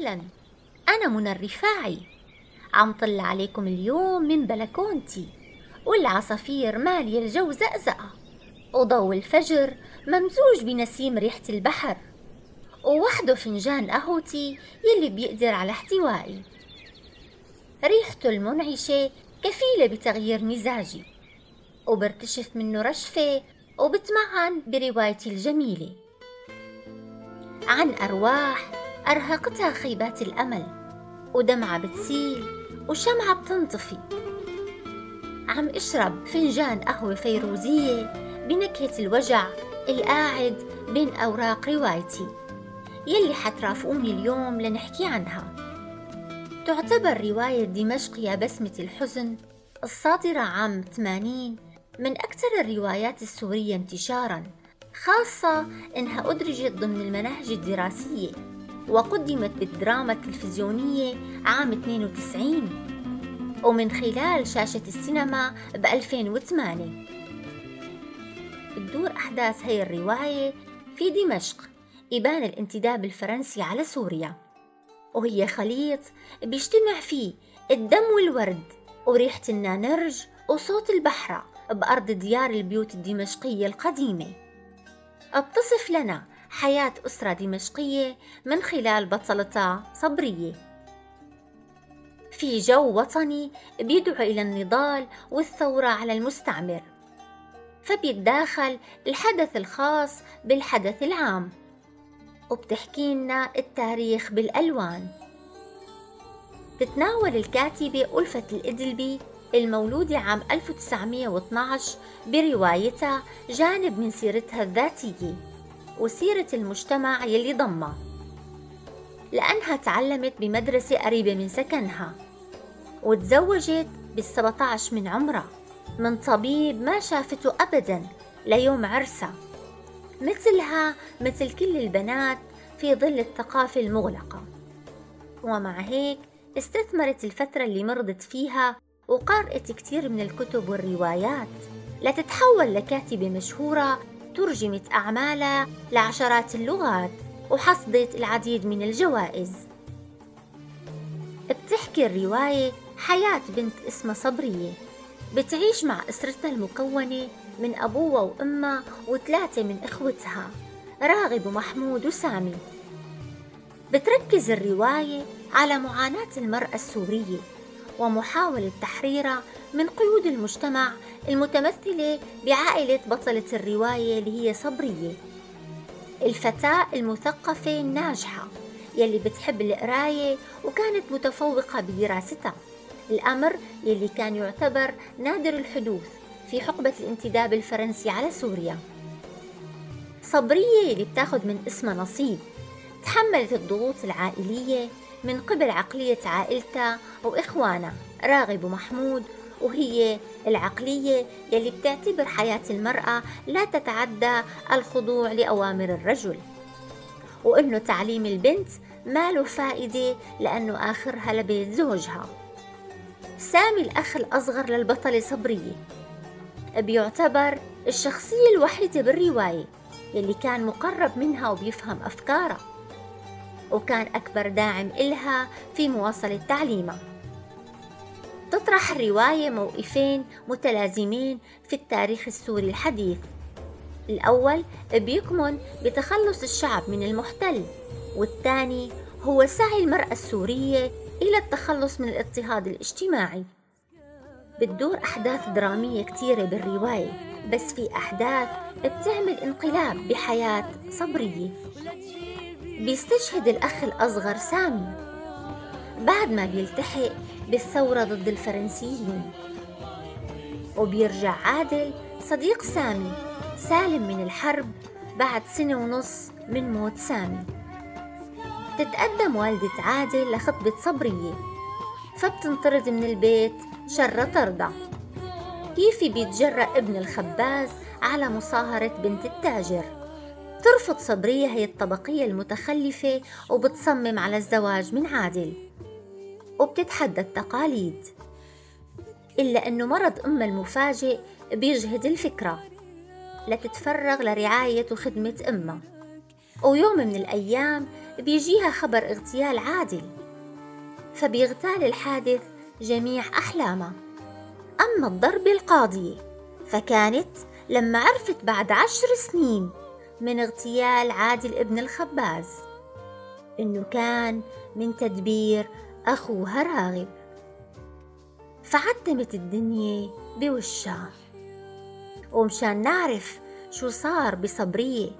وسهلا أنا منى الرفاعي. عم طل عليكم اليوم من بلكونتي. والعصافير مالية الجو زقزقة. وضوء الفجر ممزوج بنسيم ريحة البحر. ووحده فنجان قهوتي يلي بيقدر على احتوائي. ريحته المنعشة كفيلة بتغيير مزاجي. وبرتشف منه رشفة وبتمعن بروايتي الجميلة. عن أرواح أرهقتها خيبات الأمل ودمعة بتسيل وشمعة بتنطفي. عم اشرب فنجان قهوة فيروزية بنكهة الوجع القاعد بين أوراق روايتي يلي حترافقوني اليوم لنحكي عنها. تعتبر رواية دمشق يا بسمة الحزن الصادرة عام 80 من أكثر الروايات السورية انتشاراً خاصة إنها أدرجت ضمن المناهج الدراسية. وقدمت بالدراما التلفزيونية عام 92 ومن خلال شاشة السينما ب 2008 بتدور أحداث هي الرواية في دمشق إبان الانتداب الفرنسي على سوريا. وهي خليط بيجتمع فيه الدم والورد وريحة النانرج وصوت البحرة بأرض ديار البيوت الدمشقية القديمة. بتصف لنا حياة أسرة دمشقية من خلال بطلتها صبرية. في جو وطني بيدعو إلى النضال والثورة على المستعمر فبيتداخل الحدث الخاص بالحدث العام. وبتحكي لنا التاريخ بالألوان. تتناول الكاتبة ألفة الإدلبي المولودة عام 1912 بروايتها جانب من سيرتها الذاتية. وسيرة المجتمع يلي ضمها لأنها تعلمت بمدرسة قريبة من سكنها وتزوجت بال17 من عمرها من طبيب ما شافته أبدا ليوم عرسها مثلها مثل كل البنات في ظل الثقافة المغلقة. ومع هيك استثمرت الفترة اللي مرضت فيها وقرأت كتير من الكتب والروايات لتتحول لكاتبة مشهورة ترجمت أعمالها لعشرات اللغات وحصدت العديد من الجوائز. بتحكي الرواية حياة بنت اسمها صبرية بتعيش مع أسرتها المكونة من أبوها وأمها وثلاثة من إخوتها راغب ومحمود وسامي. بتركز الرواية على معاناة المرأة السورية ومحاولة تحريرها من قيود المجتمع المتمثلة بعائلة بطلة الرواية اللي هي صبرية. الفتاة المثقفة الناجحة يلي بتحب القراية وكانت متفوقة بدراستها. الأمر يلي كان يعتبر نادر الحدوث في حقبة الانتداب الفرنسي على سوريا. صبرية اللي بتاخد من اسمها نصيب تحملت الضغوط العائلية من قبل عقلية عائلتها وإخوانها راغب ومحمود وهي العقلية يلي بتعتبر حياة المرأة لا تتعدى الخضوع لأوامر الرجل. وإنه تعليم البنت ما له فائدة لأنه آخرها لبيت زوجها. سامي الأخ الأصغر للبطلة صبرية بيعتبر الشخصية الوحيدة بالرواية يلي كان مقرب منها وبيفهم أفكارها وكان أكبر داعم إلها في مواصلة تعليمها تطرح الرواية موقفين متلازمين في التاريخ السوري الحديث. الأول بيكمن بتخلص الشعب من المحتل والثاني هو سعي المرأة السورية إلى التخلص من الاضطهاد الاجتماعي. بتدور أحداث درامية كتيرة بالرواية بس في أحداث بتعمل انقلاب بحياة صبرية. بيستشهد الأخ الأصغر سامي بعد ما بيلتحق بالثورة ضد الفرنسيين. وبيرجع عادل صديق سامي سالم من الحرب بعد سنة ونص من موت سامي. تتقدم والدة عادل لخطبة صبرية فبتنطرد من البيت شر طردة. كيفي بيتجرأ ابن الخباز على مصاهرة بنت التاجر. ترفض صبرية هي الطبقية المتخلفة وبتصمم على الزواج من عادل وبتتحدى التقاليد إلا أنه مرض أم المفاجئ بيجهد الفكرة لتتفرغ لرعاية وخدمة أمها. ويوم من الأيام بيجيها خبر اغتيال عادل فبيغتال الحادث جميع أحلامها أما الضربة القاضية فكانت لما عرفت بعد عشر سنين من اغتيال عادل ابن الخباز إنه كان من تدبير أخوها راغب. فعتمت الدنيا بوشها. ومشان نعرف شو صار بصبرية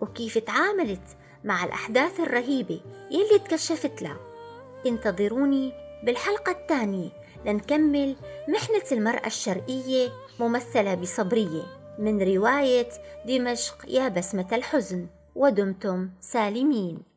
وكيف تعاملت مع الأحداث الرهيبة يلي تكشفت لها انتظروني بالحلقة الثانية لنكمل محنة المرأة الشرقية ممثلة بصبرية. من رواية دمشق يا بسمة الحزن ودمتم سالمين.